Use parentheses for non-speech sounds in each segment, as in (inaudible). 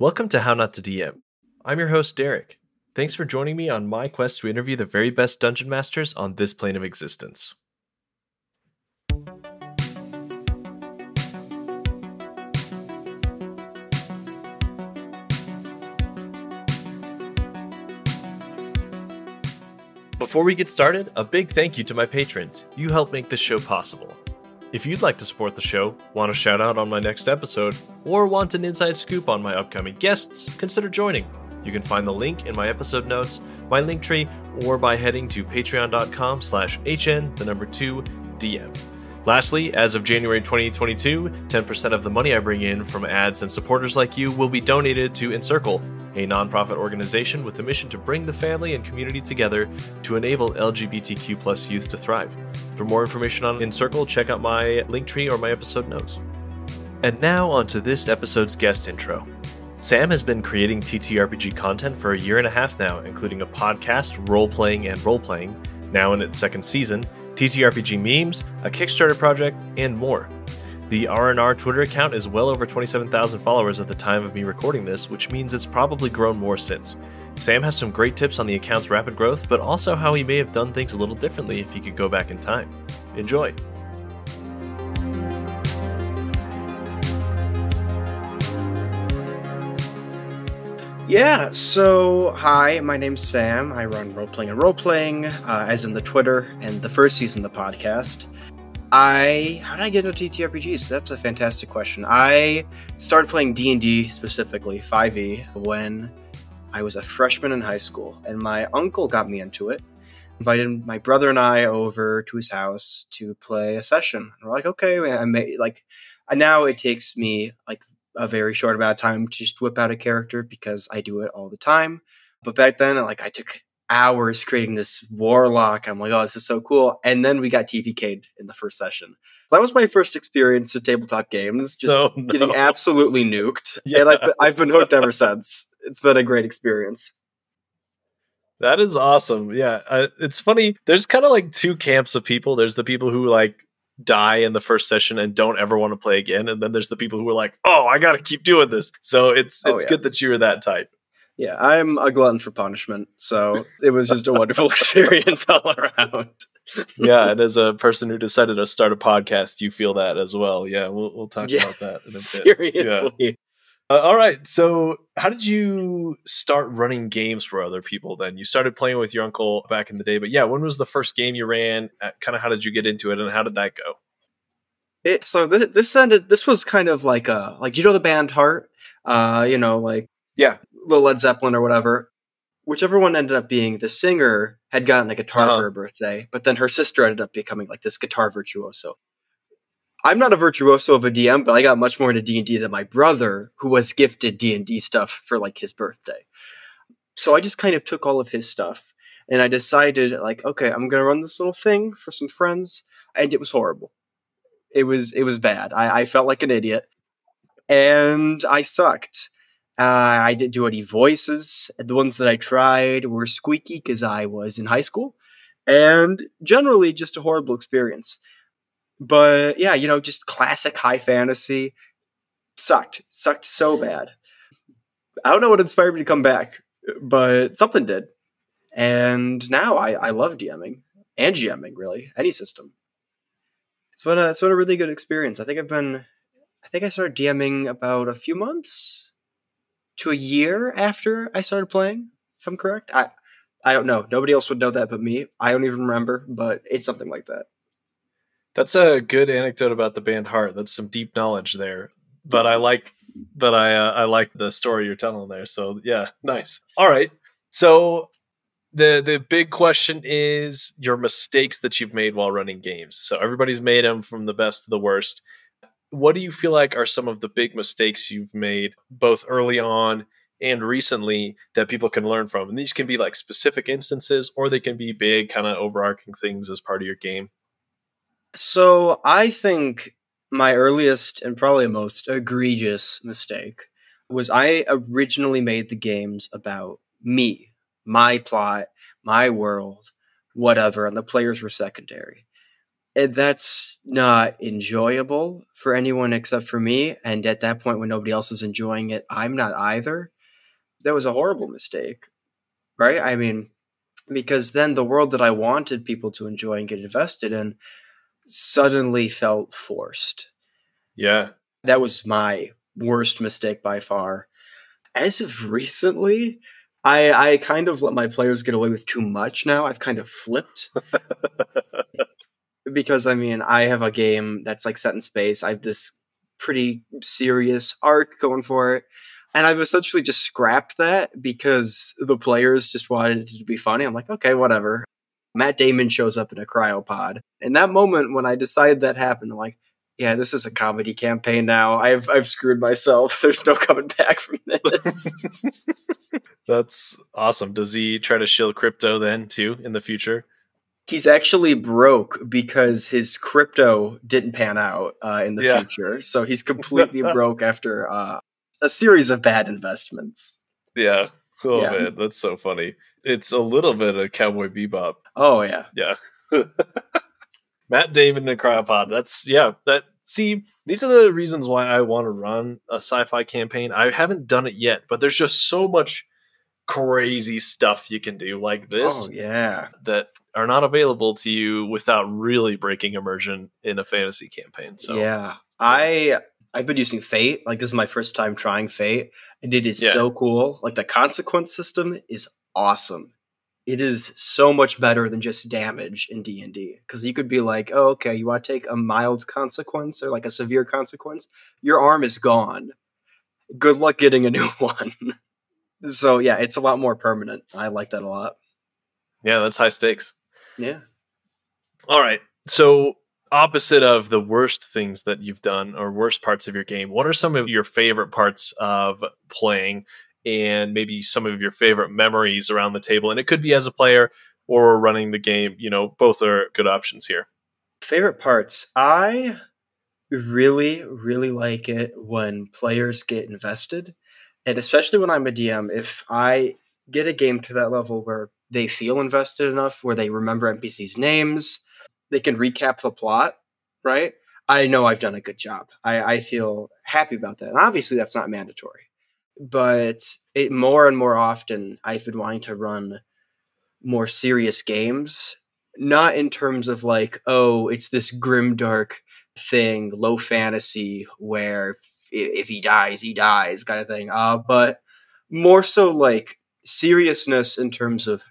Welcome to How Not to DM. I'm your host, Derek. Thanks for joining me on my quest to interview the very best dungeon masters on this plane of existence. Before we get started, a big thank you to my patrons. You help make this show possible. If you'd like to support the show, want a shout out on my next episode, or want an inside scoop on my upcoming guests, consider joining. You can find the link in my episode notes, my link tree, or by heading to patreon.com slash hn, the number 2, DM. Lastly, as of January 2022, 10% of the money I bring in from ads and supporters like you will be donated to Encircle, a nonprofit organization with the mission to bring the family and community together to enable LGBTQ plus youth to thrive. For more information on Encircle, check out my link tree or my episode notes. And now on to this episode's guest intro. Sam has been creating TTRPG content for a year and a half now, including a podcast, role playing and role playing, now in its second season, TTRPG memes, a Kickstarter project, and more. The RNR Twitter account is well over 27,000 followers at the time of me recording this, which means it's probably grown more since. Sam has some great tips on the account's rapid growth, but also how he may have done things a little differently if he could go back in time. Enjoy! Yeah, so hi, my name's Sam. I run Role Playing and Role Playing, uh, as in the Twitter and the first season of the podcast. I how did I get into TTRPGs? That's a fantastic question. I started playing D and D specifically 5e when I was a freshman in high school, and my uncle got me into it. Invited my brother and I over to his house to play a session. And we're like, okay, I may like. Now it takes me like a very short amount of time to just whip out a character because I do it all the time. But back then, like I took hours creating this warlock. I'm like, oh, this is so cool. And then we got TPK'd in the first session. So that was my first experience of tabletop games, just oh, no. getting absolutely nuked. Yeah. (laughs) And I've been, I've been hooked ever since. It's been a great experience. That is awesome. Yeah. Uh, it's funny. There's kind of like two camps of people. There's the people who like die in the first session and don't ever want to play again and then there's the people who are like oh i gotta keep doing this so it's oh, it's oh, yeah. good that you're that type yeah i'm a glutton for punishment so it was just a wonderful (laughs) experience all around yeah and as a person who decided to start a podcast you feel that as well yeah we'll, we'll talk yeah, about that In a bit. (laughs) seriously yeah. Uh, all right. So, how did you start running games for other people then? You started playing with your uncle back in the day, but yeah, when was the first game you ran? Uh, kind of how did you get into it and how did that go? It so this, this ended this was kind of like a like you know the band Heart? Uh, you know, like yeah, the Led Zeppelin or whatever. Whichever one ended up being the singer had gotten a guitar uh-huh. for her birthday, but then her sister ended up becoming like this guitar virtuoso. I'm not a virtuoso of a DM, but I got much more into D and D than my brother, who was gifted D and D stuff for like his birthday. So I just kind of took all of his stuff and I decided like, okay, I'm gonna run this little thing for some friends, and it was horrible. It was it was bad. I, I felt like an idiot, and I sucked. Uh, I didn't do any voices. The ones that I tried were squeaky because I was in high school, and generally just a horrible experience. But yeah, you know, just classic high fantasy. Sucked. Sucked so (laughs) bad. I don't know what inspired me to come back, but something did. And now I, I love DMing and GMing, really, any system. It's been a it's been a really good experience. I think I've been I think I started DMing about a few months to a year after I started playing, if I'm correct. I I don't know. Nobody else would know that but me. I don't even remember, but it's something like that. That's a good anecdote about the band Heart. That's some deep knowledge there. But I like, but I uh, I like the story you're telling there. So yeah, nice. All right. So the the big question is your mistakes that you've made while running games. So everybody's made them from the best to the worst. What do you feel like are some of the big mistakes you've made both early on and recently that people can learn from? And these can be like specific instances or they can be big kind of overarching things as part of your game. So I think my earliest and probably most egregious mistake was I originally made the games about me, my plot, my world, whatever, and the players were secondary. And that's not enjoyable for anyone except for me. And at that point, when nobody else is enjoying it, I'm not either. That was a horrible mistake, right? I mean, because then the world that I wanted people to enjoy and get invested in suddenly felt forced. Yeah. That was my worst mistake by far. As of recently, I I kind of let my players get away with too much now. I've kind of flipped. (laughs) because I mean, I have a game that's like set in space. I have this pretty serious arc going for it. And I've essentially just scrapped that because the players just wanted it to be funny. I'm like, okay, whatever. Matt Damon shows up in a cryopod. In that moment when I decided that happened, I'm like, yeah, this is a comedy campaign now. I've I've screwed myself. (laughs) There's no coming back from this. (laughs) That's awesome. Does he try to shill crypto then too in the future? He's actually broke because his crypto didn't pan out uh, in the Yeah. future. So he's completely (laughs) broke after uh, a series of bad investments. Yeah. Oh Yeah. man, that's so funny. It's a little bit of Cowboy Bebop. Oh yeah, Yeah. (laughs) Matt Damon and Cryopod. That's yeah. That see, these are the reasons why I want to run a sci-fi campaign. I haven't done it yet, but there's just so much crazy stuff you can do like this oh yeah. that are not available to you without really breaking immersion in a fantasy campaign. So Yeah, I I've been using Fate. Like this is my first time trying Fate, and it is Yeah. so cool. Like the consequence system is awesome. It is so much better than just damage in D and D because you could be like, oh, okay, you want to take a mild consequence or like a severe consequence, your arm is gone. Good luck getting a new (laughs) one. so yeah, it's a lot more permanent. I like that a lot. yeah, that's high stakes. Yeah. All right. So, opposite of the worst things that you've done or worst parts of your game, what are some of your favorite parts of playing and maybe some of your favorite memories around the table? And it could be as a player or running the game. You know, both are good options here. Favorite parts. I really, really like it when players get invested. And especially when I'm a DM, if I get a game to that level where they feel invested enough, where they remember NPCs' names, they can recap the plot, right? I know I've done a good job. I, I feel happy about that. And obviously, that's not mandatory. But it more and more often, I've been wanting to run more serious games not in terms of like oh it's this grim dark thing low fantasy where if, he dies he dies kind of thing uh but more so like seriousness in terms of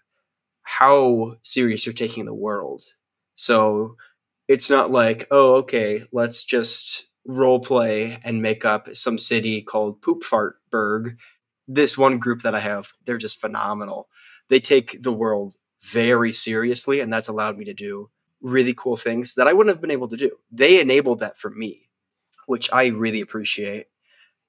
how serious you're taking the world so it's not like oh okay let's just role play and make up some city called poop fartburg this one group that i have they're just phenomenal they take the world very seriously, and that's allowed me to do really cool things that I wouldn't have been able to do. They enabled that for me, which I really appreciate.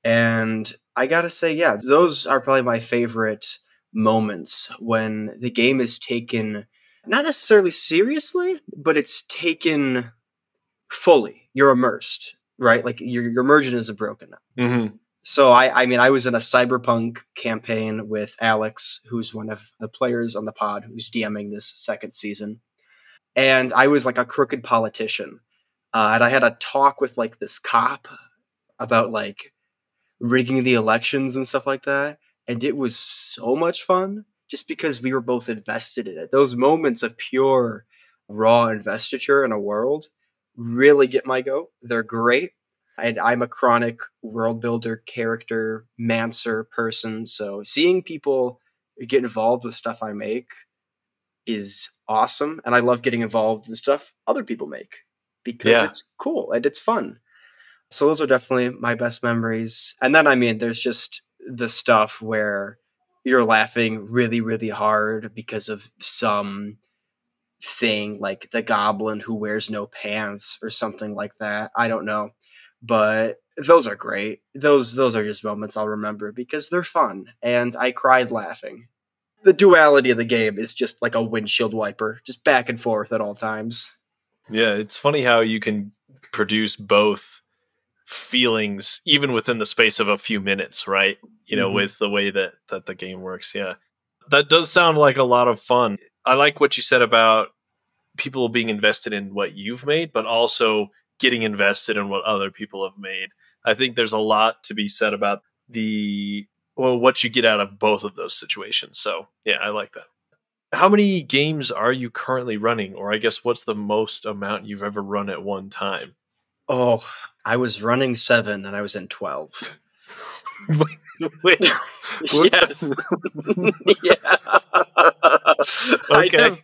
And I gotta say, yeah, those are probably my favorite moments when the game is taken not necessarily seriously, but it's taken fully. You're immersed, right? Like your, your immersion isn't broken Mm-hmm. so I, I mean, I was in a cyberpunk campaign with Alex, who's one of the players on the pod, who's DMing this second season, and I was like a crooked politician, uh, and I had a talk with like this cop about like rigging the elections and stuff like that, and it was so much fun just because we were both invested in it. Those moments of pure raw investiture in a world really get my goat. They're great and I'm a chronic world builder, character, mancer person. So seeing people get involved with stuff I make is awesome. And I love getting involved in stuff other people make because Yeah. it's cool and it's fun. So those are definitely my best memories. And then, I mean, there's just the stuff where you're laughing really, really hard because of some thing like the goblin who wears no pants or something like that. I don't know but those are great. Those those are just moments I'll remember because they're fun and I cried laughing. The duality of the game is just like a windshield wiper, just back and forth at all times. Yeah, it's funny how you can produce both feelings even within the space of a few minutes, right? You know, Mhm. with the way that that the game works. Yeah. That does sound like a lot of fun. I like what you said about people being invested in what you've made, but also getting invested in what other people have made. I think there's a lot to be said about the well, what you get out of both of those situations. So yeah, I like that. How many games are you currently running, or I guess what's the most amount you've ever run at one time? Oh, I was running seven and I was in twelve. (laughs) Wait, yes. (laughs) (laughs) yeah. I'd, Okay. have,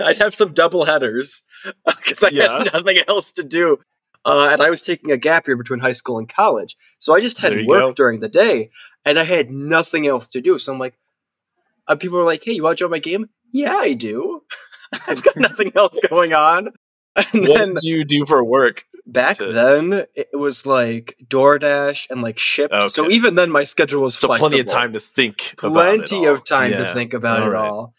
I'd have some double headers because I Yeah. had nothing else to do. Uh, and I was taking a gap year between high school and college. So I just had work go. during the day and I had nothing else to do. So I'm like, uh, people are like, hey, you want to join my game? Yeah, I do. I've got nothing else going on. And what then did you do for work? Back to- then, it was like DoorDash and like Shipt. So even then, my schedule was So flexible. plenty of time to think. about it plenty all. of time Yeah. to think about All it right. all.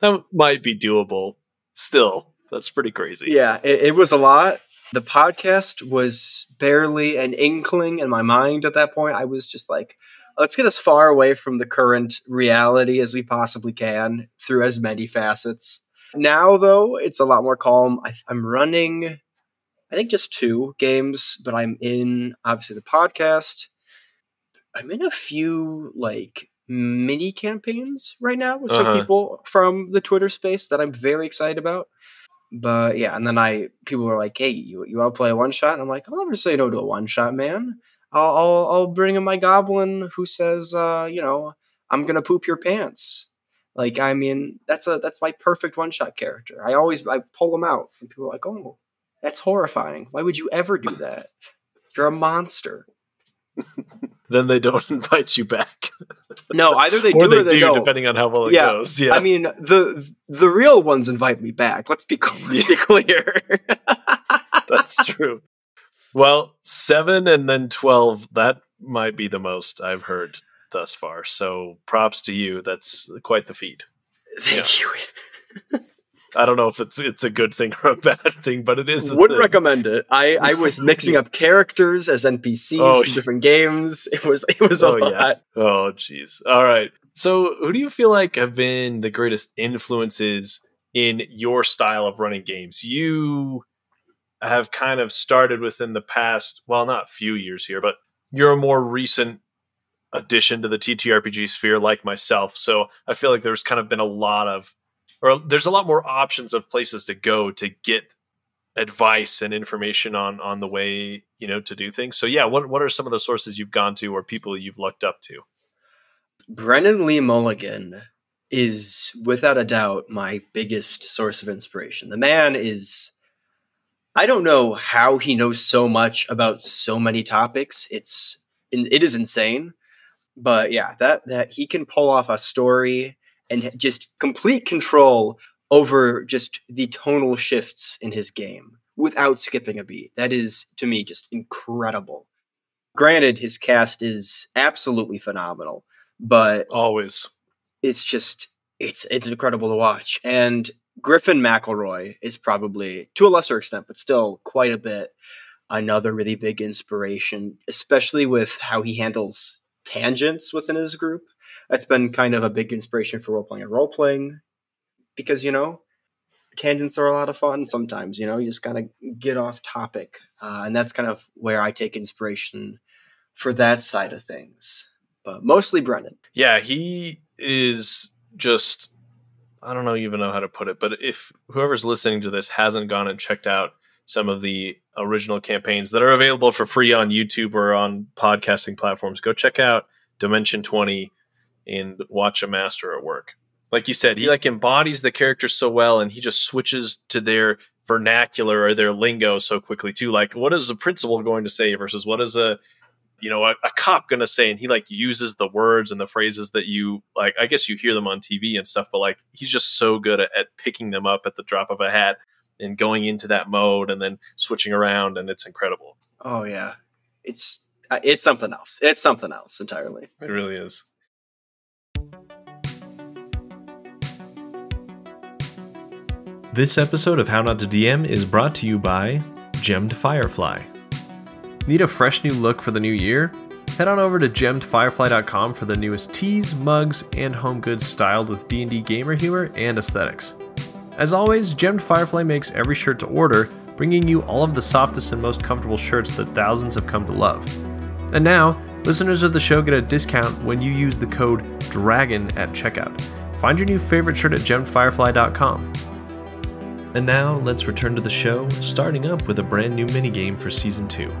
That might be doable. Still, that's pretty crazy. Yeah, it, it was a lot. The podcast was barely an inkling in my mind at that point. I was just like, let's get as far away from the current reality as we possibly can through as many facets. Now, though, it's a lot more calm. I, I'm running, I think, just two games, but I'm in obviously the podcast. I'm in a few like mini campaigns right now with some Uh-huh. people from the Twitter space that I'm very excited about. But yeah, and then I people were like, "Hey, you you want to play a one shot?" And I'm like, "I'll never say no to a one shot, man. I'll I'll, I'll bring in my goblin who says, uh, you know, I'm gonna poop your pants." Like, I mean, that's a that's my perfect one shot character. I always I pull them out, and people are like, "Oh, that's horrifying. Why would you ever do that? You're a monster." (laughs) Then they don't (laughs) invite you back, No, either they (laughs) or do they or they do, don't. depending on how well it Yeah. goes. Yeah, I mean, the the real ones invite me back. Let's be, let's be clear. that's true. Well, seven and then twelve. That might be the most I've heard thus far. So, props to you. That's quite the feat. Thank you. I don't know if it's it's a good thing (laughs) or a bad thing, but it is. a Wouldn't thing. recommend it. I, I was mixing up characters as NPCs Oh, from different games. (laughs) It was it was a Oh, yeah. lot. Oh, jeez. All right. So, who do you feel like have been the greatest influences in your style of running games? You have kind of started within the past, well, not few years here, but you're a more recent addition to the TTRPG sphere, like myself. So, I feel like there's kind of been a lot of, or there's a lot more options of places to go to get advice and information on on the way you know to do things. So, yeah, what what are some of the sources you've gone to or people you've looked up to? Brennan Lee Mulligan is without a doubt my biggest source of inspiration. The man is I don't know how he knows so much about so many topics. It's it is insane. But yeah, that that he can pull off a story and just complete control over just the tonal shifts in his game without skipping a beat. That is to me just incredible. Granted, his cast is absolutely phenomenal, but Always. it's just it's it's incredible to watch. And Griffin McElroy is probably to a lesser extent, but still quite a bit another really big inspiration, especially with how he handles tangents within his group. That's been kind of a big inspiration for role playing and role playing because you know tangents are a lot of fun sometimes. You know, you just gotta get off topic, uh, and that's kind of where I take inspiration for that side of things. But mostly Brennan Yeah, he is just I don't know even know how to put it, but if whoever's listening to this hasn't gone and checked out some of the original campaigns that are available for free on YouTube or on podcasting platforms, go check out Dimension 20 and watch a master at work. Like you said, he like embodies the characters so well and he just switches to their vernacular or their lingo so quickly too. Like what is a principal going to say versus what is a you know, a, a cop gonna say, and he like uses the words and the phrases that you like. I guess you hear them on TV and stuff, but like he's just so good at, at picking them up at the drop of a hat and going into that mode and then switching around, and it's incredible. Oh yeah, it's uh, it's something else. It's something else entirely. It really is. This episode of How Not to DM is brought to you by Gemmed Firefly. Need a fresh new look for the new year? Head on over to gemmedfirefly.com for the newest tees, mugs, and home goods styled with D&D gamer humor and aesthetics. As always, Gemmed Firefly makes every shirt to order, bringing you all of the softest and most comfortable shirts that thousands have come to love. And now, listeners of the show get a discount when you use the code DRAGON at checkout. Find your new favorite shirt at gemmedfirefly.com. And now, let's return to the show, starting up with a brand new minigame for Season 2.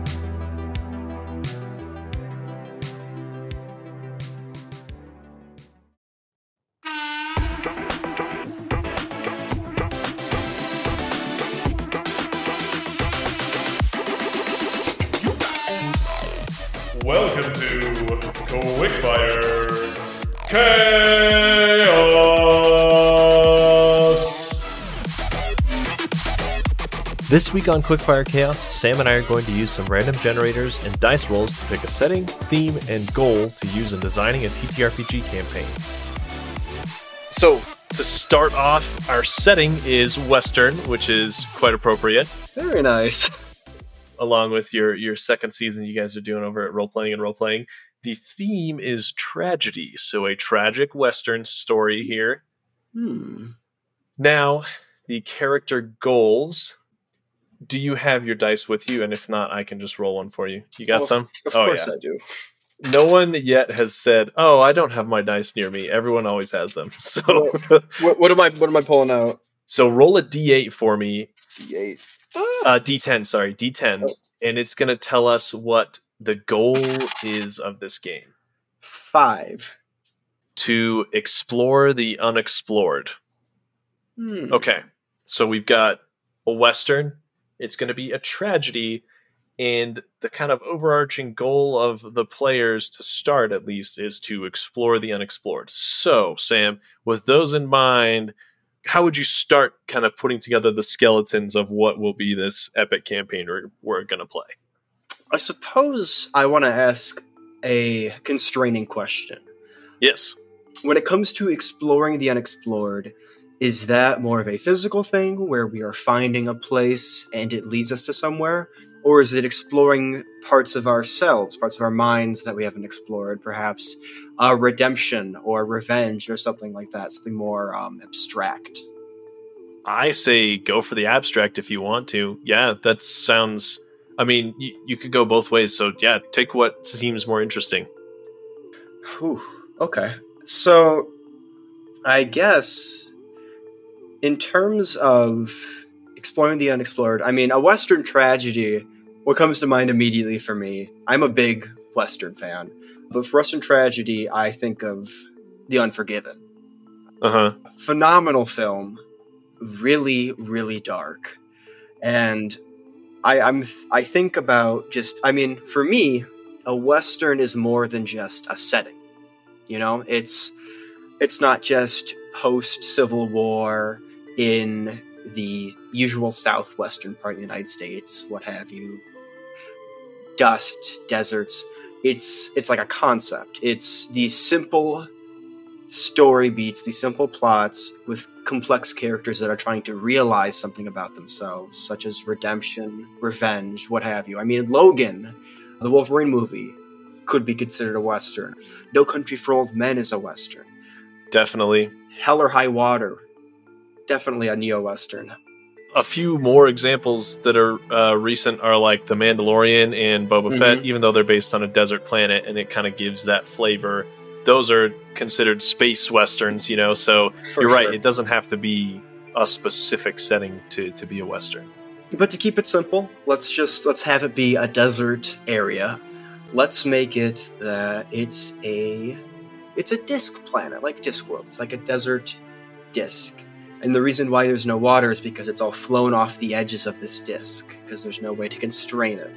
This week on Quickfire Chaos, Sam and I are going to use some random generators and dice rolls to pick a setting, theme, and goal to use in designing a TTRPG campaign. So, to start off, our setting is Western, which is quite appropriate. Very nice. Along with your your second season you guys are doing over at Role Playing and Role Playing. The theme is tragedy, so a tragic Western story here. Hmm. Now, the character goals. Do you have your dice with you? And if not, I can just roll one for you. You got Well, some? Of Oh, course yeah. I do. No one yet has said, "Oh, I don't have my dice near me." Everyone always has them. (laughs) So, What, what am I? What am I pulling out? so roll a d8 for me. D8. Uh, d10, sorry, d10, Oh. and it's going to tell us what the goal is of this game: Five. to explore the unexplored. Hmm. Okay, so we've got a western. It's going to be a tragedy, and the kind of overarching goal of the players to start, at least, is to explore the unexplored. So, Sam, with those in mind, how would you start kind of putting together the skeletons of what will be this epic campaign we're, we're going to play? I suppose I want to ask a constraining question. Yes. When it comes to exploring the unexplored, is that more of a physical thing where we are finding a place and it leads us to somewhere? Or is it exploring parts of ourselves, parts of our minds that we haven't explored? Perhaps uh, redemption or revenge or something like that, something more um, abstract. I say go for the abstract if you want to. Yeah, that sounds. I mean, you, you could go both ways. So, yeah, take what seems more interesting. Whew. Okay. So, I guess in terms of exploring the unexplored, I mean, a Western tragedy, what comes to mind immediately for me, I'm a big Western fan, but for Western tragedy, I think of The Unforgiven. Uh huh. Phenomenal film, really, really dark. And I, I'm I think about just I mean, for me, a Western is more than just a setting. You know, it's it's not just post Civil War in the usual southwestern part of the United States, what have you. Dust, deserts. It's it's like a concept. It's these simple story beats, these simple plots with complex characters that are trying to realize something about themselves, such as redemption, revenge, what have you. I mean, Logan, the Wolverine movie, could be considered a Western. No Country for Old Men is a Western. Definitely. Hell or High Water, definitely a neo Western. A few more examples that are uh, recent are like The Mandalorian and Boba Fett, even though they're based on a desert planet and it kind of gives that flavor. Those are considered space westerns, you know, so you're right. It doesn't have to be a specific setting to, to be a western. But to keep it simple, let's just let's have it be a desert area. Let's make it that it's a it's a disk planet, like Discworld. It's like a desert disk. And the reason why there's no water is because it's all flown off the edges of this disk, because there's no way to constrain it.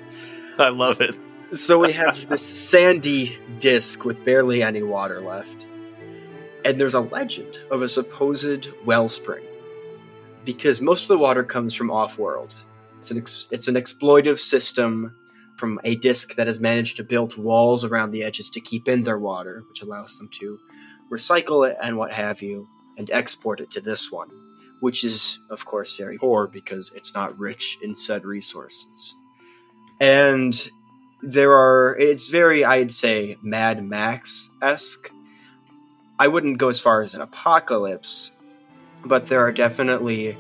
I love it. So we have this sandy disk with barely any water left. And there's a legend of a supposed wellspring. Because most of the water comes from off-world. It's an ex- it's an exploitive system from a disk that has managed to build walls around the edges to keep in their water, which allows them to recycle it and what have you, and export it to this one, which is of course very poor because it's not rich in said resources. And there are it's very i'd say mad max-esque i wouldn't go as far as an apocalypse but there are definitely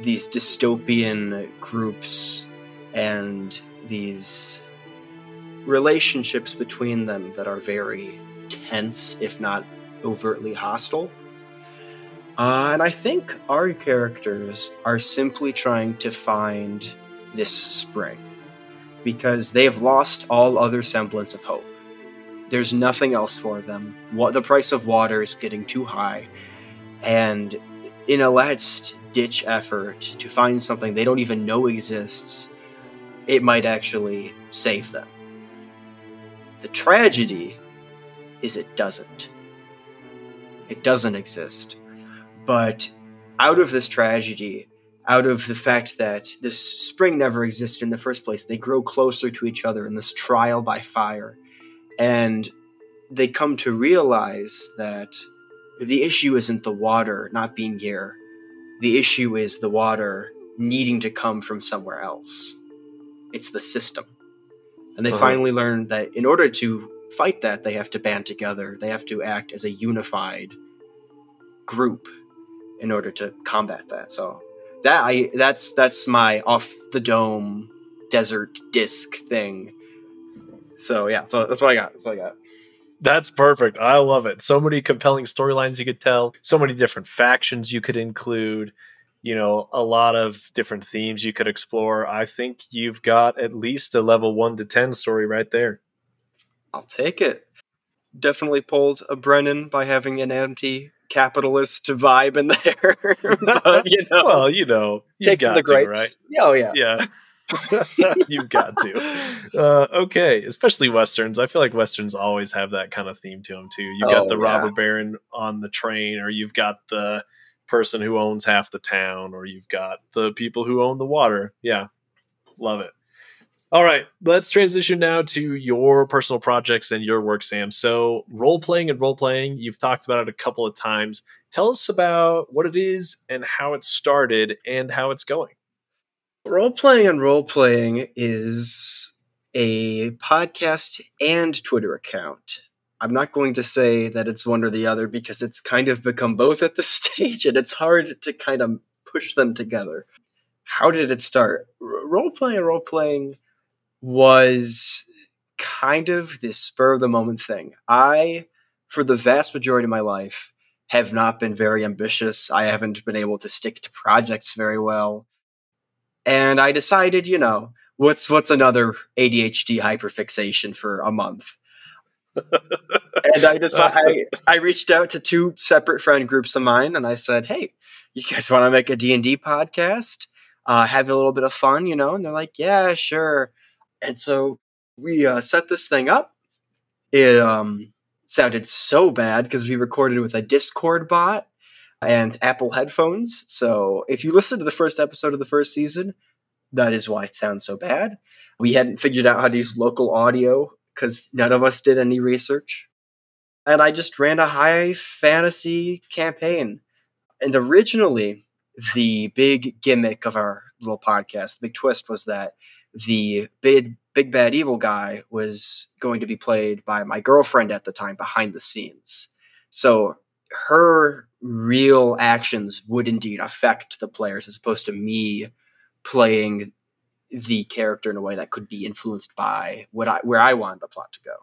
these dystopian groups and these relationships between them that are very tense, if not overtly hostile. Uh, and I think our characters are simply trying to find this spring because they have lost all other semblance of hope. There's nothing else for them. What the price of water is getting too high, and in a last ditch effort to find something they don't even know exists, it might actually save them. The tragedy is it doesn't. It doesn't exist. But out of this tragedy, out of the fact that this spring never existed in the first place, they grow closer to each other in this trial by fire. And they come to realize that the issue isn't the water not being here, the issue is the water needing to come from somewhere else. It's the system. And they uh-huh. finally learn that in order to fight that, they have to band together, they have to act as a unified group in order to combat that. So that I that's that's my off the dome desert disc thing. So yeah, so that's what I got. That's what I got. That's perfect. I love it. So many compelling storylines you could tell, so many different factions you could include, you know, a lot of different themes you could explore. I think you've got at least a level 1 to 10 story right there. I'll take it. Definitely pulled a Brennan by having an anti capitalist vibe in (laughs) there. but, you know, well, you know, you taking the greats. right? Oh yeah, yeah. (laughs) You've got to. Uh, okay, especially westerns. I feel like westerns always have that kind of theme to them too. You've got oh, the yeah. robber baron on the train, or you've got the person who owns half the town, or you've got the people who own the water. Yeah, love it. All right, let's transition now to your personal projects and your work, Sam. So, role playing and role playing, you've talked about it a couple of times. Tell us about what it is and how it started and how it's going. Role playing and role playing is a podcast and Twitter account. I'm not going to say that it's one or the other because it's kind of become both at this (laughs) stage and it's hard to kind of push them together. How did it start? Role playing and role playing was kind of this spur of the moment thing. I, for the vast majority of my life, have not been very ambitious. I haven't been able to stick to projects very well. And I decided, you know, what's what's another ADHD hyperfixation for a month? And I decided (laughs) I, I reached out to two separate friend groups of mine and I said, "Hey, you guys want to make a D&D podcast? Uh, have a little bit of fun, you know?" And they're like, "Yeah, sure." And so we uh, set this thing up. It um, sounded so bad because we recorded with a Discord bot and Apple headphones. So if you listen to the first episode of the first season, that is why it sounds so bad. We hadn't figured out how to use local audio because none of us did any research. And I just ran a high fantasy campaign. And originally, the big gimmick of our little podcast, the big twist was that the big big bad evil guy was going to be played by my girlfriend at the time behind the scenes. So her real actions would indeed affect the players as opposed to me playing the character in a way that could be influenced by what I where I wanted the plot to go.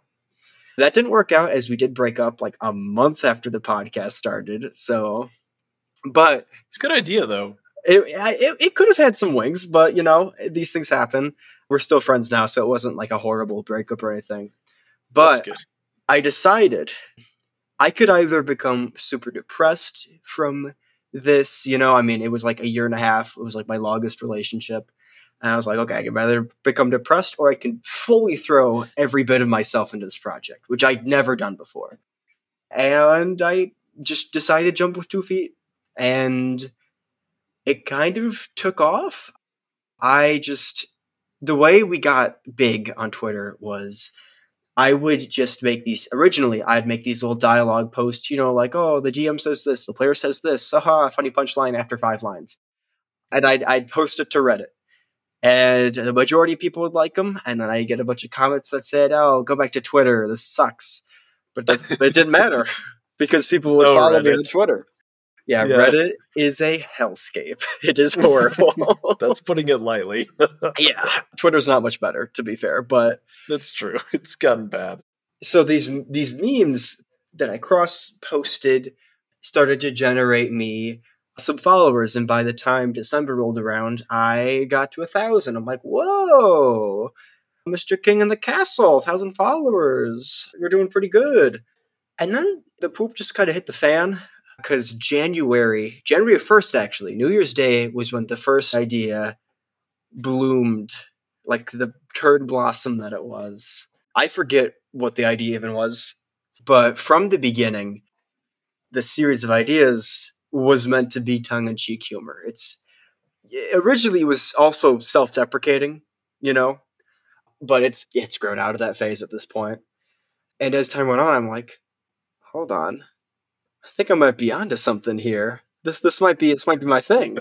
That didn't work out as we did break up like a month after the podcast started. So but it's a good idea though. It, it, it could have had some wings, but you know, these things happen. We're still friends now, so it wasn't like a horrible breakup or anything. But I decided I could either become super depressed from this, you know, I mean, it was like a year and a half. It was like my longest relationship. And I was like, okay, I can either become depressed or I can fully throw every bit of myself into this project, which I'd never done before. And I just decided to jump with two feet. And it kind of took off. I just, the way we got big on Twitter was I would just make these, originally, I'd make these little dialogue posts, you know, like, oh, the GM says this, the player says this, haha, funny punchline after five lines. And I'd, I'd post it to Reddit. And the majority of people would like them. And then I get a bunch of comments that said, oh, go back to Twitter. This sucks. But, it didn't (laughs) matter because people would oh, follow Reddit. me on Twitter. Yeah, Yeah. Reddit is a hellscape. (laughs) It is horrible. (laughs) That's putting it lightly. yeah, Twitter's not much better, to be fair. But That's true. It's gotten bad. so these these memes that I cross posted started to generate me some followers, and by the time December rolled around, I got to a thousand. I'm like, whoa, Mr. King in the Castle, thousand followers. You're doing pretty good. And then the poop just kind of hit the fan because January, January 1st, actually, New Year's Day was when the first idea bloomed, like the turd blossom that it was. I forget what the idea even was, but from the beginning, the series of ideas was meant to be tongue in cheek humor. It's originally it was also self deprecating, you know, but it's it's grown out of that phase at this point. And as time went on, I'm like, hold on, I think I might be onto something here. This this might be this might be my thing.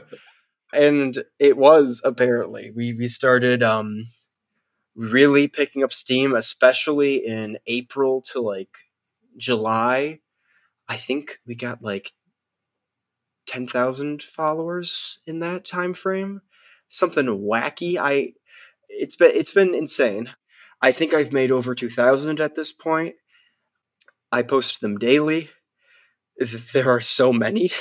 And it was apparently. We we started um really picking up steam, especially in April to like July. I think we got like ten thousand followers in that time frame. Something wacky. I it's been it's been insane. I think I've made over two thousand at this point. I post them daily. There are so many. (laughs)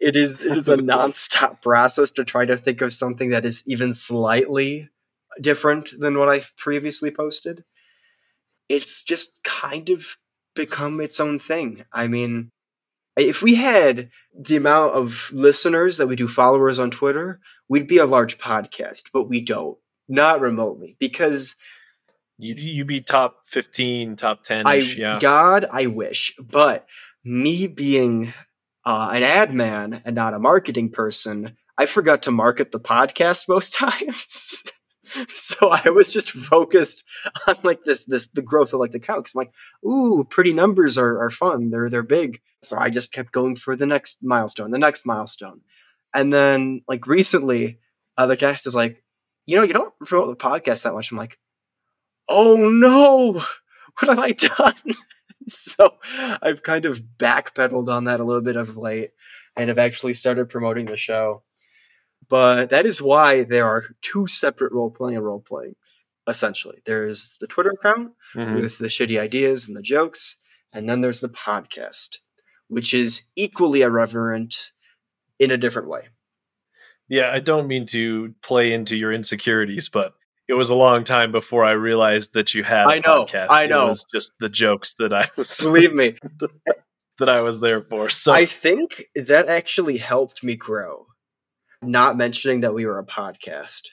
It is it is a (laughs) nonstop process to try to think of something that is even slightly different than what I've previously posted. It's just kind of become its own thing. I mean, if we had the amount of listeners that we do followers on Twitter, we'd be a large podcast, but we don't. Not remotely. Because You you be top fifteen, top ten I ish, yeah. God, I wish. But me being uh, an ad man and not a marketing person, I forgot to market the podcast most (laughs) times. (laughs) so I was just focused on like this this the growth of like the account. 'Cause I'm like, ooh, pretty numbers are, are fun. They're they're big. So I just kept going for the next milestone, the next milestone. And then like recently, uh, the guest is like, you know, you don't promote the podcast that much. I'm like, oh no, what have I done? (laughs) so I've kind of backpedaled on that a little bit of late and have actually started promoting the show. But that is why there are two separate role playing role playings. Essentially, there's the Twitter account Mhm. with the shitty ideas and the jokes, and then there's the podcast, which is equally irreverent in a different way. Yeah, I don't mean to play into your insecurities, but it was a long time before I realized that you had I know, podcast. I know. It was just the jokes that I was (laughs) Believe me, (laughs) that I was there for. So I think that actually helped me grow. Not mentioning that we were a podcast.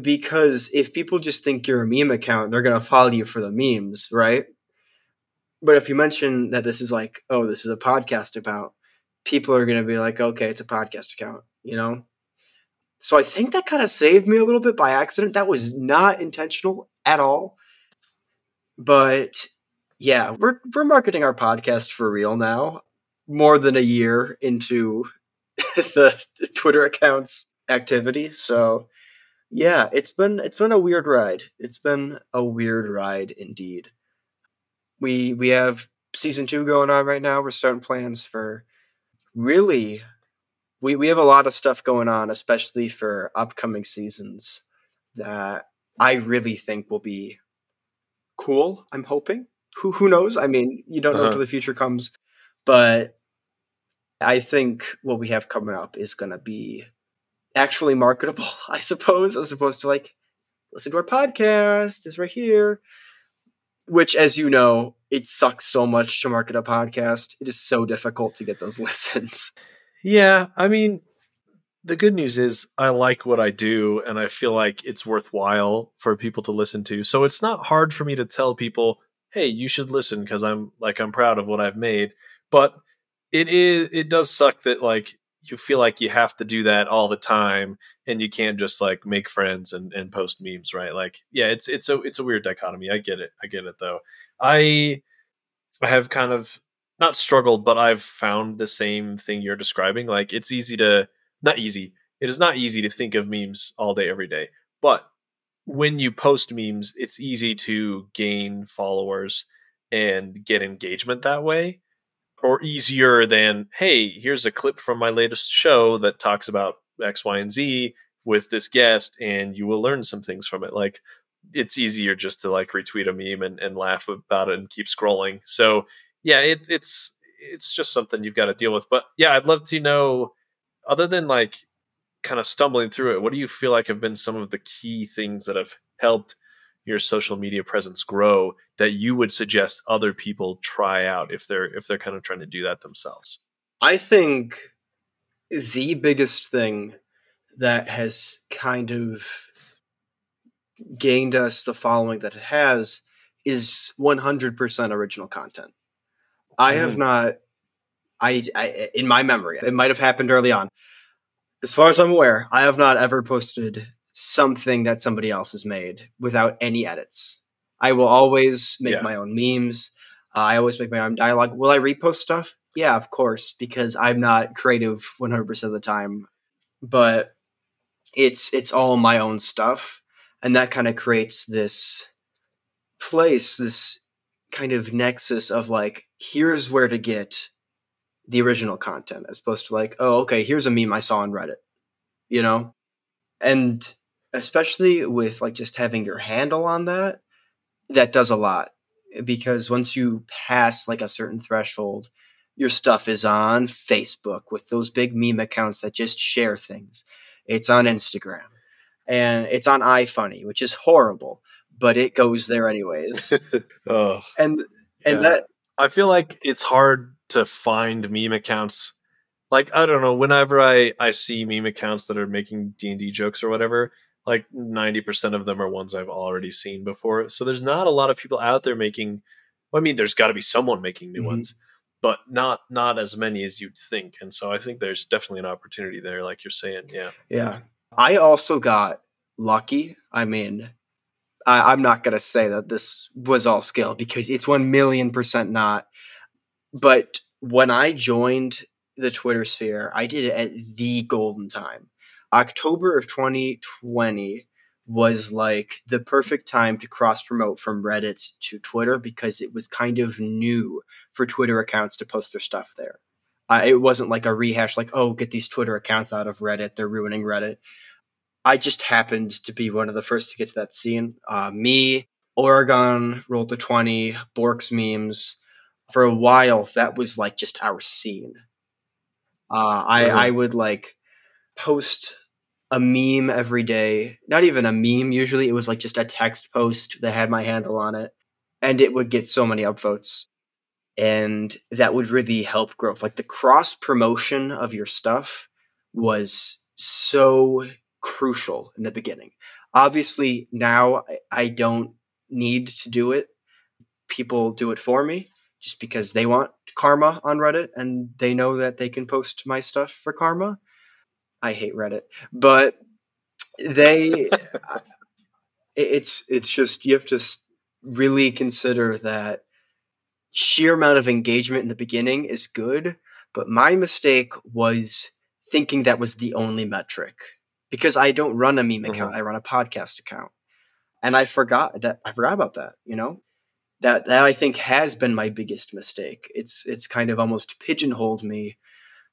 Because if people just think you're a meme account, they're going to follow you for the memes, right? But if you mention that this is like, oh, this is a podcast about, people are going to be like, okay, it's a podcast account, you know? So I think that kind of saved me a little bit by accident. That was not intentional at all. But yeah, we're we're marketing our podcast for real now. More than a year into (laughs) the Twitter account's activity. So yeah, it's been it's been a weird ride. It's been a weird ride indeed. We we have season two going on right now. We're starting plans for really we we have a lot of stuff going on, especially for upcoming seasons that I really think will be cool. I'm hoping. Who who knows? I mean, you don't know Uh-huh. until the future comes, but I think what we have coming up is going to be actually marketable, (laughs) I suppose, as opposed to like listen to our podcast. It's right here. Which, as you know, it sucks so much to market a podcast. It is so difficult to get those (laughs) listens. Yeah, I mean, the good news is I like what I do and I feel like it's worthwhile for people to listen to. So it's not hard for me to tell people, "Hey, you should listen because I'm like I'm proud of what I've made." But it is it does suck that like you feel like you have to do that all the time and you can't just like make friends and, and post memes, right? Like, yeah, it's it's a it's a weird dichotomy. I get it. I get it though. I have kind of not struggled, but I've found the same thing you're describing. Like it's easy to not easy. It is not easy to think of memes all day every day. But when you post memes, it's easy to gain followers and get engagement that way. Or easier than hey, here's a clip from my latest show that talks about X, Y, and Z with this guest, and you will learn some things from it. Like it's easier just to like retweet a meme and, and laugh about it and keep scrolling. So yeah, it, it's it's just something you've got to deal with. But yeah, I'd love to know, other than like kind of stumbling through it, what do you feel like have been some of the key things that have helped your social media presence grow that you would suggest other people try out if they're if they're kind of trying to do that themselves? I think the biggest thing that has kind of gained us the following that it has is 100% original content. I have mm-hmm. not I, I in my memory, it might have happened early on. As far as I'm aware, I have not ever posted something that somebody else has made without any edits. I will always make yeah. my own memes. Uh, I always make my own dialogue. Will I repost stuff? Yeah, of course, because I'm not creative 100% of the time. But it's it's all my own stuff, and that kind of creates this place, this kind of nexus of like, here's where to get the original content, as opposed to like, oh, okay, here's a meme I saw on Reddit, you know, and especially with like just having your handle on that, that does a lot because once you pass like a certain threshold, your stuff is on Facebook with those big meme accounts that just share things. It's on Instagram and it's on iFunny, which is horrible, but it goes there anyways. (laughs) oh, and and yeah. that I feel like it's hard to find meme accounts. Like I don't know, whenever I I see meme accounts that are making D and D jokes or whatever, like 90% of them are ones I've already seen before. So there's not a lot of people out there making well, I mean there's got to be someone making new mm-hmm. ones, but not not as many as you'd think. And so I think there's definitely an opportunity there like you're saying. Yeah. Yeah. I also got lucky. I mean, I, am not going to say that this was all skill because it's 1 million percent not. But when I joined the Twitter sphere, I did it at the golden time. October of 2020 was like the perfect time to cross promote from Reddit to Twitter because it was kind of new for Twitter accounts to post their stuff there. Uh, it wasn't like a rehash, like, oh, get these Twitter accounts out of Reddit. They're ruining Reddit. I just happened to be one of the first to get to that scene. Uh, me, Oregon, Roll to 20, Bork's memes. For a while, that was like just our scene. Uh, I, I would like post a meme every day. Not even a meme. Usually, it was like just a text post that had my handle on it, and it would get so many upvotes, and that would really help growth. Like the cross promotion of your stuff was so crucial in the beginning. Obviously, now I don't need to do it. People do it for me just because they want karma on Reddit and they know that they can post my stuff for karma. I hate Reddit, but they (laughs) it's it's just you have to really consider that sheer amount of engagement in the beginning is good, but my mistake was thinking that was the only metric because I don't run a meme mm-hmm. account, I run a podcast account. And I forgot that I forgot about that, you know? That that I think has been my biggest mistake. It's it's kind of almost pigeonholed me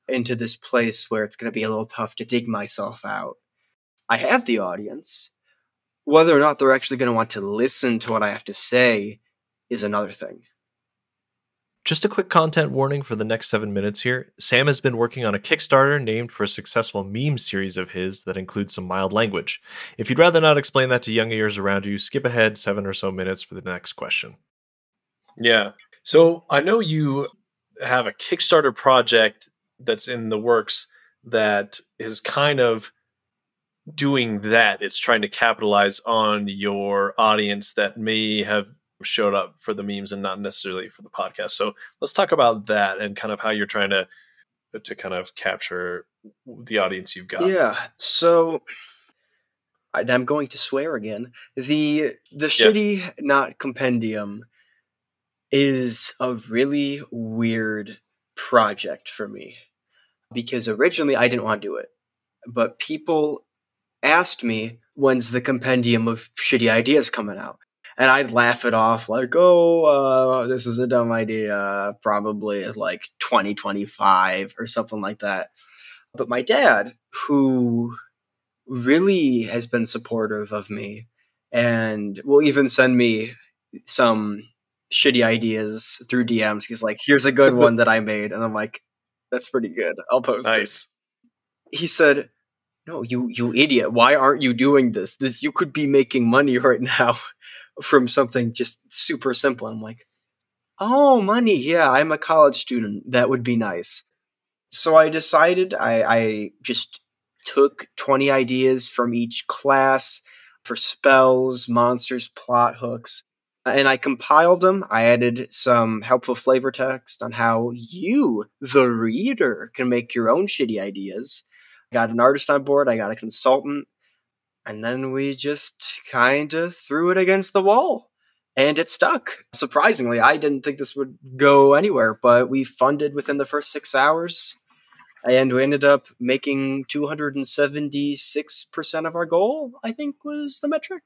into this place where it's going to be a little tough to dig myself out. I have the audience. Whether or not they're actually going to want to listen to what I have to say is another thing. Just a quick content warning for the next seven minutes here. Sam has been working on a Kickstarter named for a successful meme series of his that includes some mild language. If you'd rather not explain that to young ears around you, skip ahead seven or so minutes for the next question. Yeah. So I know you have a Kickstarter project that's in the works that is kind of doing that. It's trying to capitalize on your audience that may have showed up for the memes and not necessarily for the podcast. So let's talk about that and kind of how you're trying to to kind of capture the audience you've got. Yeah. So I'm going to swear again. The the shitty yeah. not compendium is a really weird project for me because originally I didn't want to do it. But people asked me when's the compendium of shitty ideas coming out. and I'd laugh it off like, "Oh, uh, this is a dumb idea, probably like 2025 or something like that." But my dad, who really has been supportive of me and will even send me some shitty ideas through DMs. He's like, "Here's a good (laughs) one that I made," and I'm like, "That's pretty good. I'll post Nice. it." He said, "No, you you idiot! Why aren't you doing this? This you could be making money (laughs) right now from something just super simple." I'm like, "Oh, money? Yeah, I'm a college student. That would be nice." So I decided I, I just took 20 ideas from each class for spells, monsters, plot hooks, and I compiled them. I added some helpful flavor text on how you, the reader, can make your own shitty ideas. I got an artist on board, I got a consultant, and then we just kind of threw it against the wall. And it stuck. Surprisingly, I didn't think this would go anywhere, but we funded within the first six hours and we ended up making 276% of our goal i think was the metric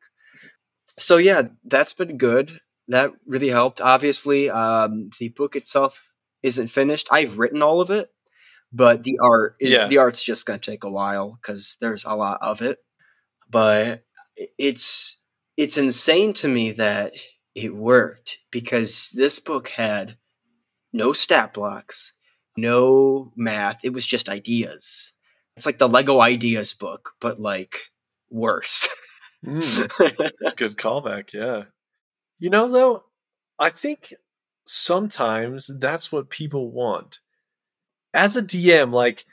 so yeah that's been good that really helped obviously um, the book itself isn't finished i've written all of it but the art is Yeah. the art's just going to take a while because there's a lot of it but it's it's insane to me that it worked because this book had no stat blocks no math. It was just ideas. It's like the Lego ideas book, but like worse. (laughs) Mm, good callback. Yeah. You know, though, I think sometimes that's what people want. As a DM, like,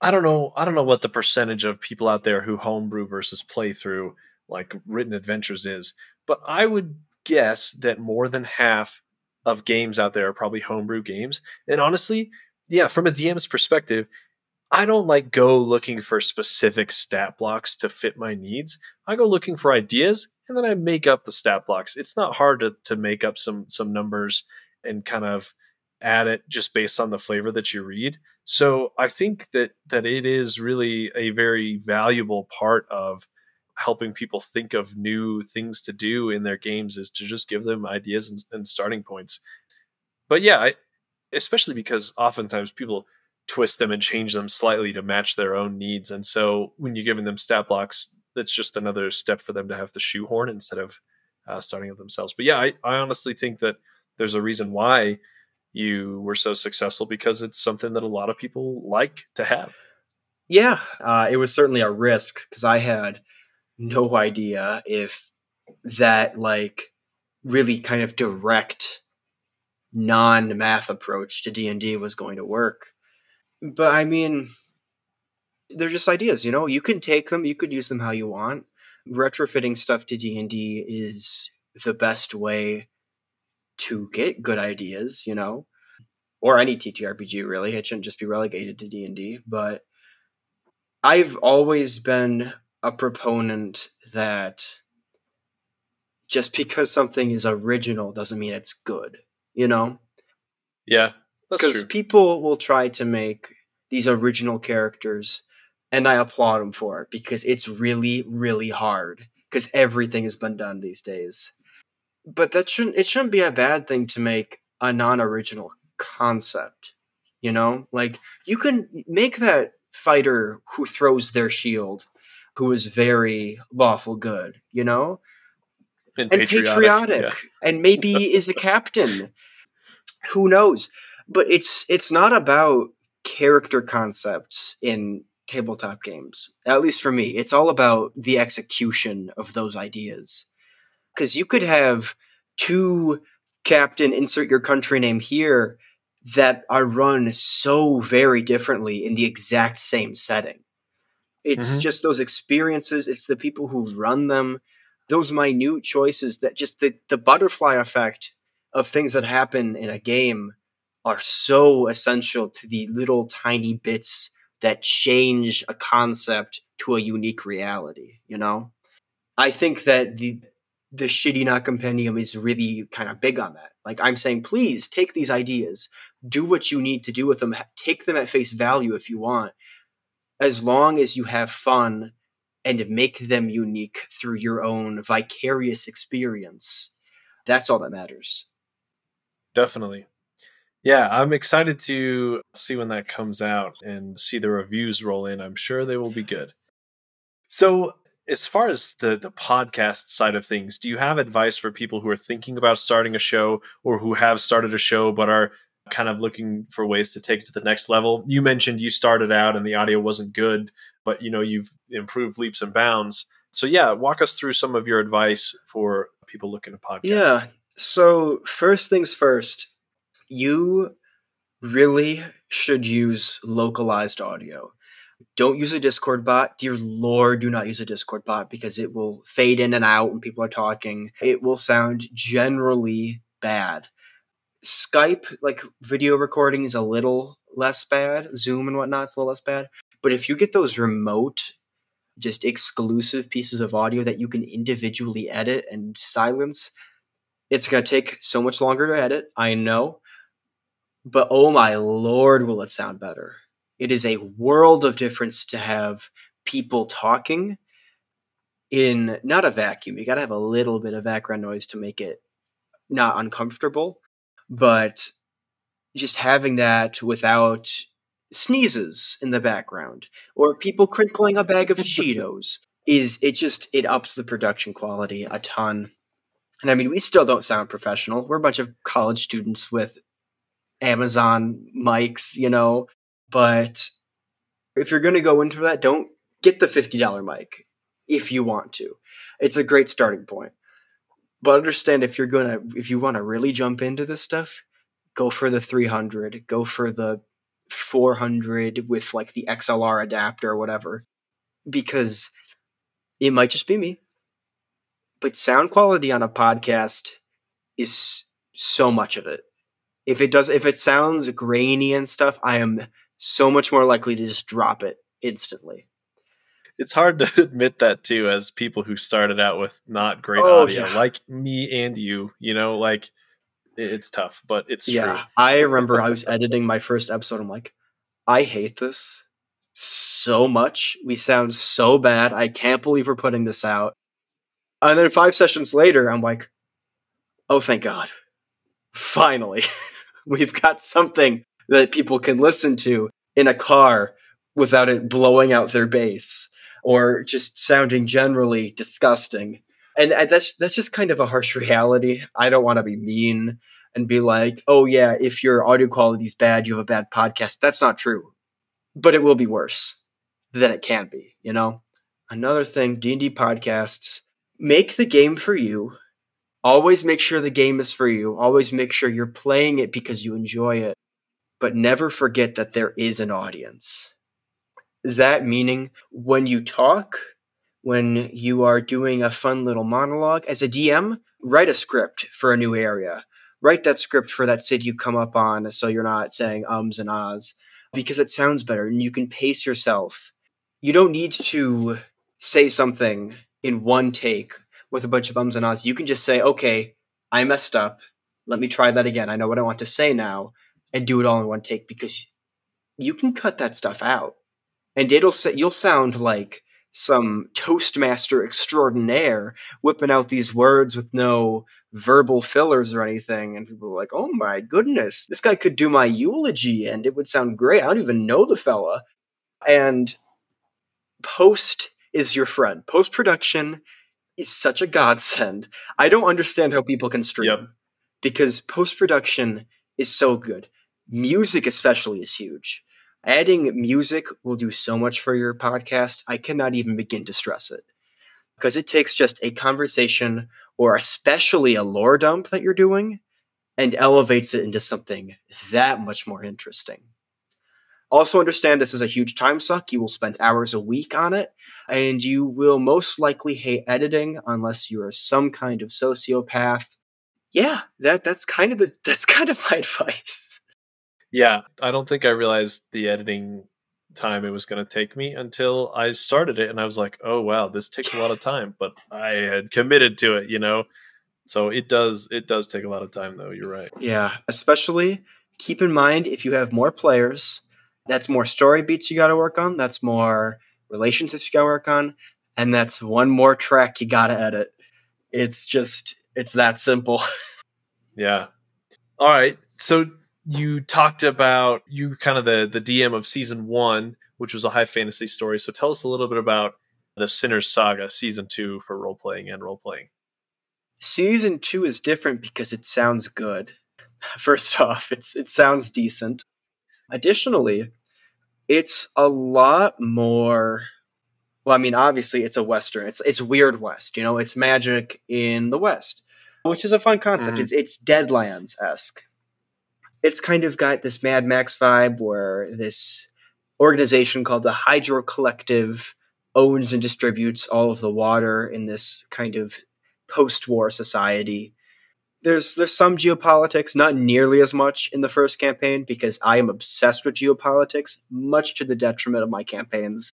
I don't know, I don't know what the percentage of people out there who homebrew versus playthrough, like written adventures is, but I would guess that more than half of games out there are probably homebrew games. And honestly, yeah, from a DM's perspective, I don't like go looking for specific stat blocks to fit my needs. I go looking for ideas and then I make up the stat blocks. It's not hard to, to make up some some numbers and kind of add it just based on the flavor that you read. So I think that that it is really a very valuable part of helping people think of new things to do in their games is to just give them ideas and, and starting points. But yeah, I, especially because oftentimes people twist them and change them slightly to match their own needs. And so when you're giving them stat blocks, that's just another step for them to have to shoehorn instead of uh, starting it themselves. But yeah, I, I honestly think that there's a reason why you were so successful because it's something that a lot of people like to have. yeah, uh, it was certainly a risk because I had no idea if that like really kind of direct non-math approach to D&D was going to work. But I mean, they're just ideas, you know. You can take them, you could use them how you want. Retrofitting stuff to D&D is the best way to get good ideas, you know, or any TTRPG really. It shouldn't just be relegated to D&D, but I've always been a proponent that just because something is original doesn't mean it's good, you know? Yeah, Because people will try to make these original characters, and I applaud them for it because it's really, really hard because everything has been done these days. But that shouldn't it shouldn't be a bad thing to make a non-original concept. You know, like you can make that fighter who throws their shield, who is very lawful good. You know, And, and patriotic, and maybe is a captain. (laughs) Who knows? But it's it's not about character concepts in tabletop games. At least for me, it's all about the execution of those ideas. Because you could have two captain insert your country name here that are run so very differently in the exact same setting. It's Mhm. just those experiences, it's the people who run them, those minute choices that just the, the butterfly effect of things that happen in a game are so essential to the little tiny bits that change a concept to a unique reality, you know? I think that the the shitty not compendium is really kind of big on that. Like I'm saying, please take these ideas, do what you need to do with them, take them at face value if you want, as long as you have fun and make them unique through your own vicarious experience. That's all that matters. Definitely. Yeah, I'm excited to see when that comes out and see the reviews roll in. I'm sure they will be good. So, as far as the the podcast side of things, do you have advice for people who are thinking about starting a show or who have started a show but are kind of looking for ways to take it to the next level? You mentioned you started out and the audio wasn't good, but you know, you've improved leaps and bounds. So yeah, walk us through some of your advice for people looking to podcast. Yeah. So, first things first, you really should use localized audio. Don't use a Discord bot. Dear Lord, do not use a Discord bot because it will fade in and out when people are talking. It will sound generally bad. Skype, like video recording, is a little less bad. Zoom and whatnot is a little less bad. But if you get those remote, just exclusive pieces of audio that you can individually edit and silence, it's going to take so much longer to edit. I know but oh my lord, will it sound better? It is a world of difference to have people talking in not a vacuum. You got to have a little bit of background noise to make it not uncomfortable, but just having that without sneezes in the background or people crinkling a bag of (laughs) Cheetos is it just it ups the production quality a ton. And I mean, we still don't sound professional. We're a bunch of college students with Amazon mics, you know. But if you're going to go into that, don't get the $50 mic if you want to. It's a great starting point. But understand if you're going to, if you want to really jump into this stuff, go for the 300, go for the 400 with like the XLR adapter or whatever, because it might just be me. But sound quality on a podcast is so much of it if it does if it sounds grainy and stuff, I am so much more likely to just drop it instantly. It's hard to (laughs) admit that too, as people who started out with not great oh, audio, yeah. like me and you. You know, like it's tough, but it's yeah. True. I remember I was editing my first episode. I'm like, I hate this so much. We sound so bad. I can't believe we're putting this out. And then five sessions later, I'm like, oh, thank God finally, (laughs) we've got something that people can listen to in a car without it blowing out their bass or just sounding generally disgusting. And uh, that's that's just kind of a harsh reality. I don't want to be mean and be like, "Oh yeah, if your audio quality is bad, you have a bad podcast." That's not true. But it will be worse than it can be, you know? Another thing, D&D podcasts make the game for you Always make sure the game is for you. Always make sure you're playing it because you enjoy it. But never forget that there is an audience. That meaning when you talk, when you are doing a fun little monologue, as a DM, write a script for a new area. Write that script for that city you come up on so you're not saying ums and ahs because it sounds better and you can pace yourself. You don't need to say something in one take with a bunch of ums and ahs. You can just say, okay, I messed up. Let me try that again. I know what I want to say now and do it all in one take because you can cut that stuff out and it'll say you'll sound like some toastmaster extraordinaire whipping out these words with no verbal fillers or anything and people are like oh my goodness this guy could do my eulogy and it would sound great i don't even know the fella and post is your friend post production is such a godsend. I don't understand how people can stream yep. because post production is so good. Music, especially, is huge. Adding music will do so much for your podcast. I cannot even begin to stress it because it takes just a conversation or especially a lore dump that you're doing and elevates it into something that much more interesting. Also, understand this is a huge time suck. You will spend hours a week on it, and you will most likely hate editing unless you are some kind of sociopath. Yeah, that that's kind of the (laughs) that's kind of my (laughs) advice. Yeah, I don't think I realized the editing time it was going to take me until I started it, and I was like, "Oh wow, this takes a lot of (laughs) time." But I had committed to it, you know. So it does it does take a lot of time, though. You're right. Yeah, especially keep in mind if you have more players that's more story beats you got to work on. That's more relationships you got to work on. and that's one more track you gotta edit. It's just it's that simple. (laughs) yeah. All right. So you talked about you kind of the the DM of season one, which was a high fantasy story. So tell us a little bit about the Sinner's Saga season two for role playing and role playing. Season two is different because it sounds good. (laughs) First off, it's it sounds decent. Additionally, it's a lot more well, I mean, obviously it's a western. It's it's weird west, you know, it's magic in the west, which is a fun concept. Mm-hmm. It's it's Deadlands esque. It's kind of got this Mad Max vibe where this organization called the Hydro Collective owns and distributes all of the water in this kind of post-war society. There's there's some geopolitics, not nearly as much in the first campaign because I am obsessed with geopolitics, much to the detriment of my campaigns.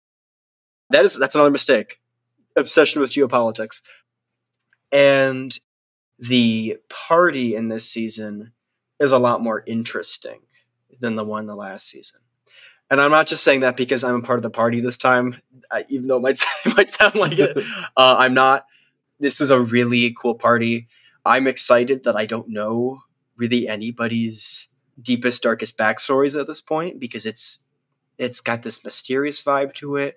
That is that's another mistake. Obsession with geopolitics. And the party in this season is a lot more interesting than the one the last season. And I'm not just saying that because I'm a part of the party this time, even though it might, it (laughs) might sound like it. (laughs) Uh, I'm not. This is a really cool party. I'm excited that I don't know really anybody's deepest, darkest backstories at this point because it's it's got this mysterious vibe to it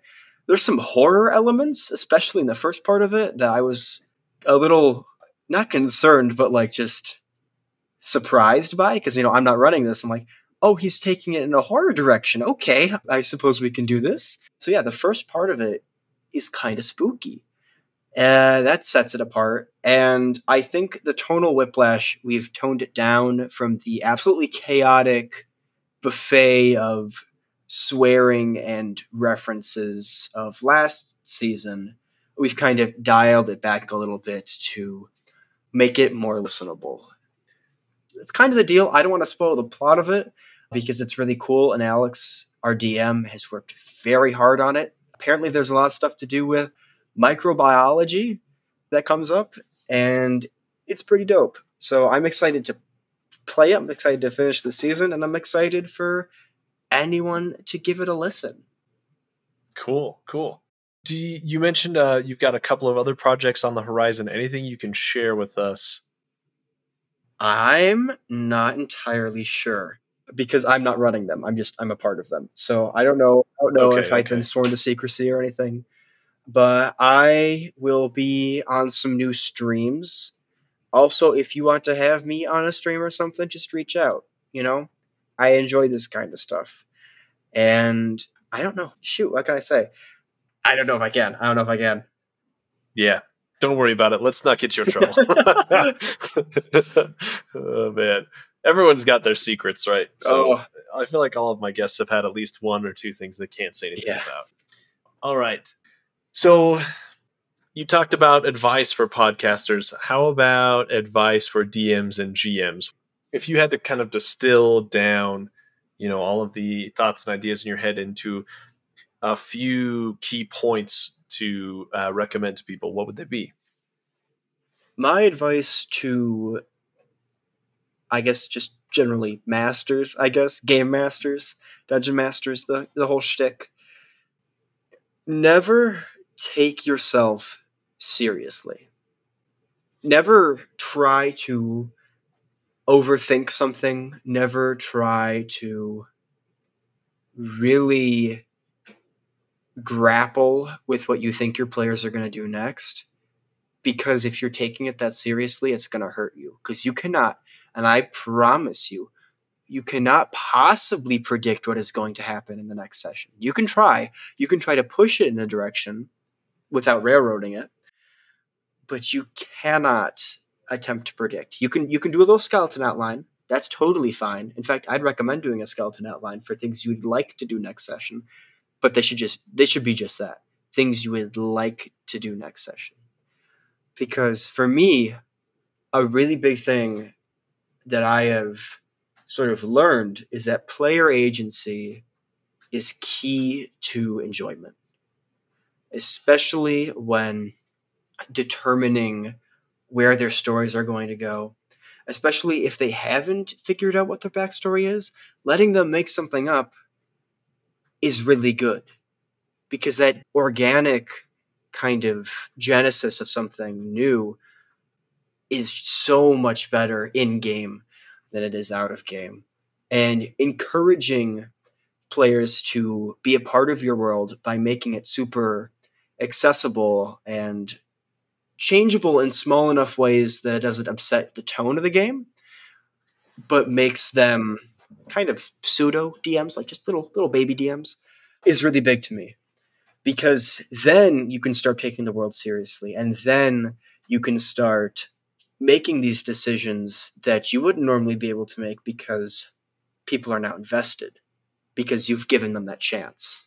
there's some horror elements, especially in the first part of it, that I was a little not concerned, but like just surprised by because you know I'm not running this. I'm like, oh, he's taking it in a horror direction. Okay, I suppose we can do this. So yeah, the first part of it is kind of spooky. Uh, that sets it apart. And I think the tonal whiplash, we've toned it down from the absolutely chaotic buffet of swearing and references of last season, we've kind of dialed it back a little bit to make it more listenable. It's kind of the deal. I don't want to spoil the plot of it because it's really cool, and Alex, our DM, has worked very hard on it. Apparently, there's a lot of stuff to do with microbiology that comes up, and it's pretty dope. So I'm excited to play it. I'm excited to finish the season, and I'm excited for anyone to give it a listen. Cool, cool. Do you, you mentioned uh, you've got a couple of other projects on the horizon? Anything you can share with us? I'm not entirely sure because I'm not running them. I'm just I'm a part of them. So I don't know. I don't know okay, if I've been sworn to secrecy or anything. But I will be on some new streams. Also, if you want to have me on a stream or something, just reach out. You know, I enjoy this kind of stuff. And I don't know. Shoot, what can I say? I don't know if I can. I don't know if I can. Yeah. Don't worry about it. Let's not get you in trouble. (laughs) (laughs) oh man. Everyone's got their secrets, right? So oh. I feel like all of my guests have had at least one or two things they can't say anything yeah. about. All right. So you talked about advice for podcasters. How about advice for DMs and GMs? if you had to kind of distill down, you know, all of the thoughts and ideas in your head into a few key points to uh, recommend to people, what would they be? My advice to, I guess, just generally masters, I guess, game masters, dungeon masters, the, the whole shtick. Never take yourself seriously. Never try to overthink something, never try to really grapple with what you think your players are going to do next. Because if you're taking it that seriously, it's going to hurt you. Because you cannot, and I promise you, you cannot possibly predict what is going to happen in the next session. You can try, you can try to push it in a direction without railroading it, but you cannot attempt to predict. You can you can do a little skeleton outline. That's totally fine. In fact, I'd recommend doing a skeleton outline for things you'd like to do next session. But they should just they should be just that. Things you would like to do next session. Because for me, a really big thing that I have sort of learned is that player agency is key to enjoyment, especially when determining where their stories are going to go, especially if they haven't figured out what their backstory is. Letting them make something up is really good because that organic kind of genesis of something new is so much better in game than it is out of game. And encouraging players to be a part of your world by making it super accessible and changeable in small enough ways that it doesn't upset the tone of the game, but makes them kind of pseudo DMs, like just little little baby DMs, is really big to me. Because then you can start taking the world seriously, and then you can start making these decisions that you wouldn't normally be able to make because people are now invested because you've given them that chance.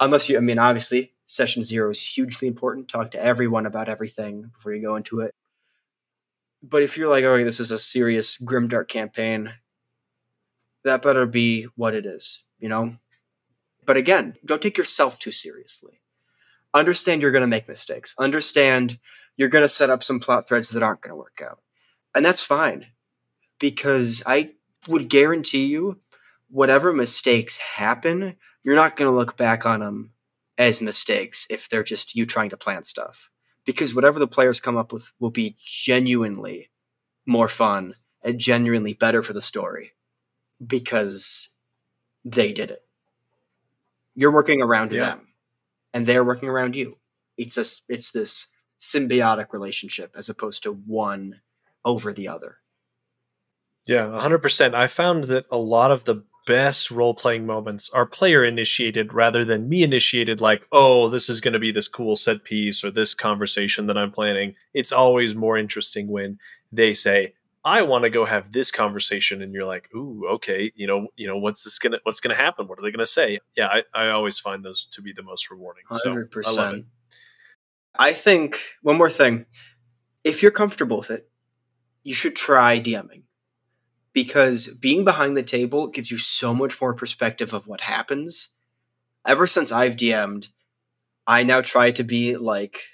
Unless you, I mean, obviously, session zero is hugely important. Talk to everyone about everything before you go into it. But if you're like, oh, this is a serious Grimdark campaign, that better be what it is, you know? But again, don't take yourself too seriously. Understand you're going to make mistakes. Understand you're going to set up some plot threads that aren't going to work out. And that's fine because I would guarantee you, whatever mistakes happen, you're not going to look back on them as mistakes if they're just you trying to plan stuff. Because whatever the players come up with will be genuinely more fun and genuinely better for the story because they did it. You're working around yeah. them and they're working around you. It's this it's this symbiotic relationship as opposed to one over the other. Yeah, 100%. I found that a lot of the best role playing moments are player initiated rather than me initiated, like, oh, this is going to be this cool set piece or this conversation that I'm planning. It's always more interesting when they say, I want to go have this conversation, and you're like, "Ooh, okay, you know, you know, what's this gonna, what's gonna happen? What are they gonna say?" Yeah, I, I always find those to be the most rewarding. Hundred so, percent. I think one more thing: if you're comfortable with it, you should try DMing because being behind the table gives you so much more perspective of what happens. Ever since I've DM'd, I now try to be like,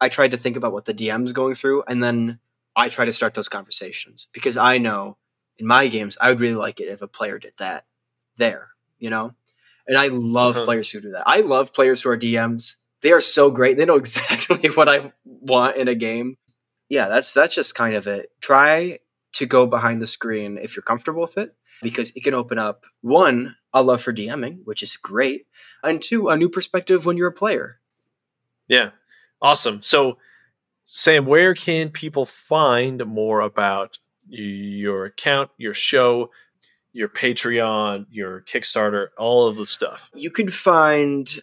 I try to think about what the DM's going through, and then I try to start those conversations because I know in my games I would really like it if a player did that there, you know. And I love uh-huh. players who do that. I love players who are DMs. They are so great. They know (laughs) exactly what I want in a game. Yeah, that's that's just kind of it. Try to go behind the screen if you're comfortable with it, because it can open up one, a love for DMing, which is great, and two, a new perspective when you're a player. Yeah. Awesome. So, Sam, where can people find more about your account, your show, your Patreon, your Kickstarter, all of the stuff? You can find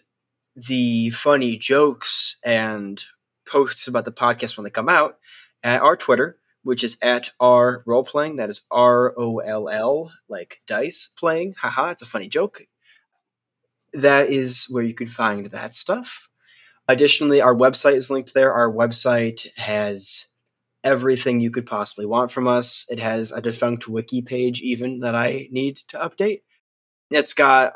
the funny jokes and posts about the podcast when they come out at our Twitter, which is at R role playing. That is R O L L, like dice playing. Haha, it's a funny joke. That is where you can find that stuff. Additionally, our website is linked there. Our website has everything you could possibly want from us. It has a defunct wiki page, even that I need to update. It's got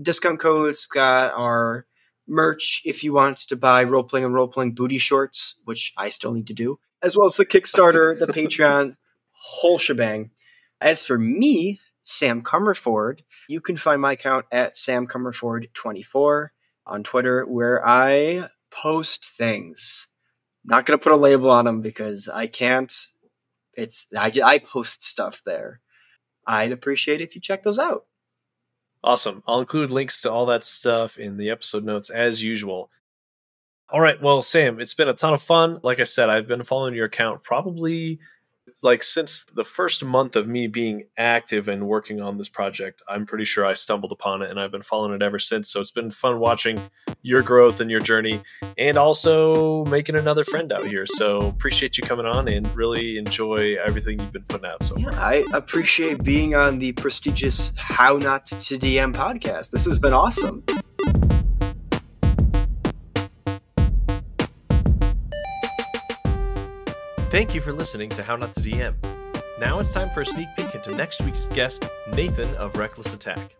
discount codes, it's got our merch if you want to buy role playing and role playing booty shorts, which I still need to do as well as the Kickstarter, the Patreon, whole shebang. As for me, Sam Comerford, you can find my account at Sam Comerford24 on Twitter, where I post things. Not going to put a label on them because I can't. It's I, I post stuff there. I'd appreciate if you check those out. Awesome. I'll include links to all that stuff in the episode notes as usual. All right. Well, Sam, it's been a ton of fun. Like I said, I've been following your account probably like since the first month of me being active and working on this project. I'm pretty sure I stumbled upon it and I've been following it ever since. So it's been fun watching your growth and your journey and also making another friend out here. So appreciate you coming on and really enjoy everything you've been putting out so far. I appreciate being on the prestigious How Not to DM podcast. This has been awesome. Thank you for listening to How Not to DM. Now it's time for a sneak peek into next week's guest, Nathan of Reckless Attack.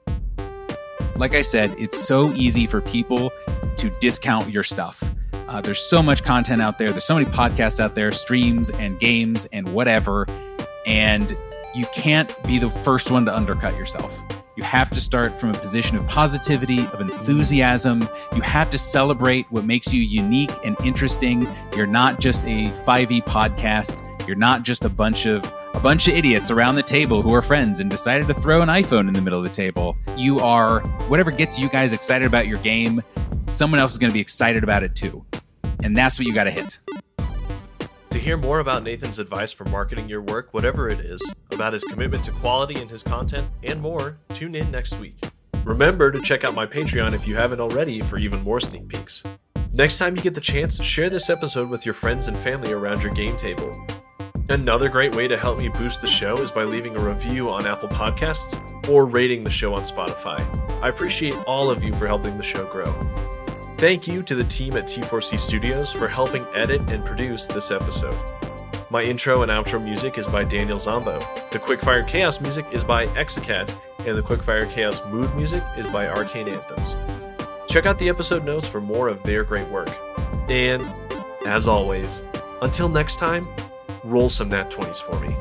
Like I said, it's so easy for people to discount your stuff. Uh, there's so much content out there, there's so many podcasts out there, streams and games and whatever, and you can't be the first one to undercut yourself. You have to start from a position of positivity, of enthusiasm. You have to celebrate what makes you unique and interesting. You're not just a 5e podcast. You're not just a bunch of a bunch of idiots around the table who are friends and decided to throw an iPhone in the middle of the table. You are whatever gets you guys excited about your game, someone else is going to be excited about it too. And that's what you got to hit. Hear more about Nathan's advice for marketing your work, whatever it is, about his commitment to quality in his content, and more, tune in next week. Remember to check out my Patreon if you haven't already for even more sneak peeks. Next time you get the chance, share this episode with your friends and family around your game table. Another great way to help me boost the show is by leaving a review on Apple Podcasts or rating the show on Spotify. I appreciate all of you for helping the show grow. Thank you to the team at T4C Studios for helping edit and produce this episode. My intro and outro music is by Daniel Zombo. The Quickfire Chaos music is by Exacat, and the Quickfire Chaos mood music is by Arcane Anthems. Check out the episode notes for more of their great work. And, as always, until next time, roll some nat 20s for me.